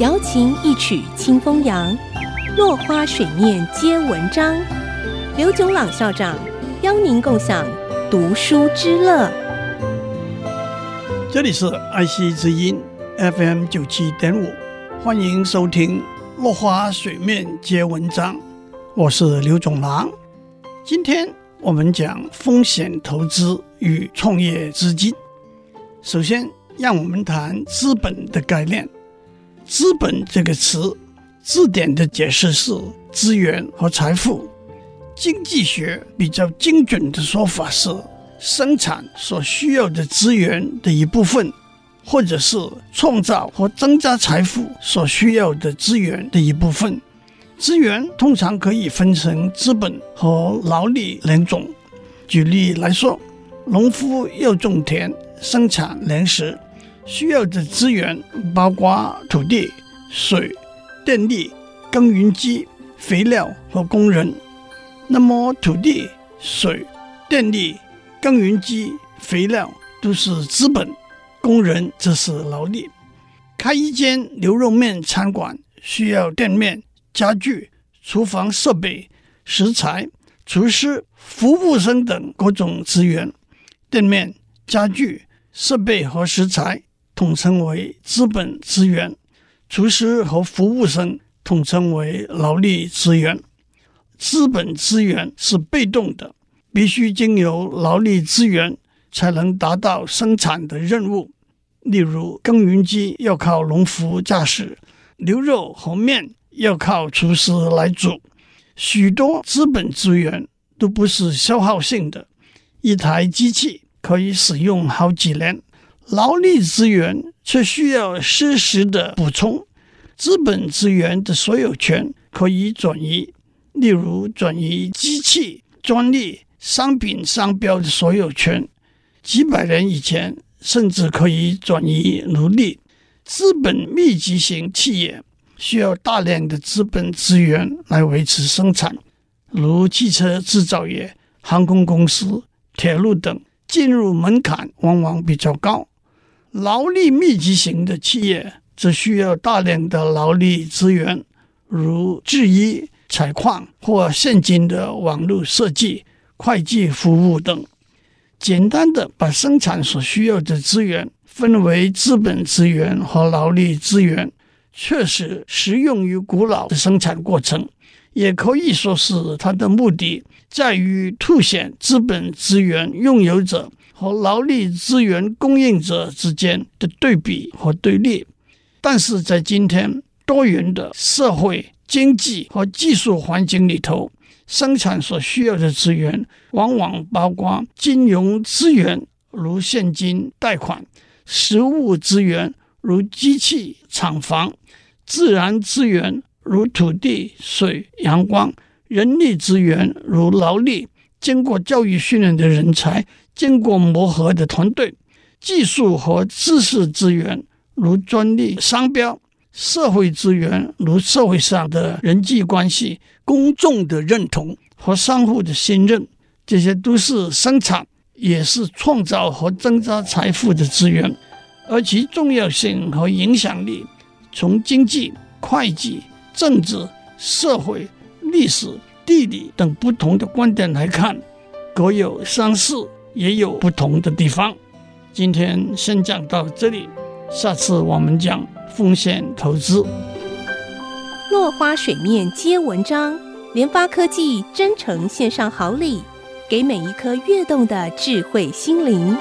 瑶琴一曲清风扬，落花水面皆文章。刘炯朗校长邀您共享读书之乐。这里是爱惜之音 FM 九七点五，欢迎收听《落花水面皆文章》，我是刘炯朗。今天我们讲风险投资与创业资金。首先，让我们谈资本的概念。资本这个词，字典的解释是资源和财富。经济学比较精准的说法是，生产所需要的资源的一部分，或者是创造和增加财富所需要的资源的一部分。资源通常可以分成资本和劳力两种。举例来说，农夫要种田生产粮食，需要的资源包括土地、水、电力、耕耘机、肥料和工人。那么，土地、水、电力、耕耘机、肥料都是资本，工人则是劳力。开一间牛肉面餐馆需要店面、家具、厨房设备、食材、厨师、服务生等各种资源。店面、家具、设备和食材统称为资本资源，厨师和服务生统称为劳力资源。资本资源是被动的，必须经由劳力资源才能达到生产的任务。例如，耕耘机要靠农夫驾驶，牛肉和面要靠厨师来煮。许多资本资源都不是消耗性的，一台机器可以使用好几年，劳力资源却需要适时的补充。资本资源的所有权可以转移。例如，转移机器、专利、商品商标的所有权；几百年以前，甚至可以转移奴隶。资本密集型企业需要大量的资本资源来维持生产，如汽车制造业、航空公司、铁路等，进入门槛往往比较高。劳力密集型的企业则需要大量的劳力资源，如制衣。采矿或现今的网络设计、会计服务等，简单的把生产所需要的资源分为资本资源和劳力资源，确实适用于古老的生产过程，也可以说是它的目的在于凸显资本资源拥有者和劳力资源供应者之间的对比和对立。但是在今天多元的社会，经济和技术环境里头，生产所需要的资源往往包括金融资源，如现金、贷款；实物资源，如机器、厂房；自然资源，如土地、水、阳光；人力资源，如劳力，经过教育训练的人才，经过磨合的团队；技术和知识资源，如专利、商标。社会资源，如社会上的人际关系、公众的认同和商户的信任，这些都是生产，也是创造和增加财富的资源。而其重要性和影响力，从经济、会计、政治、社会、历史、地理等不同的观点来看，各有相似，也有不同的地方。今天先讲到这里，下次我们讲。风险投资，落花水面皆文章。联发科技真诚献上好礼，给每一颗跃动的智慧心灵。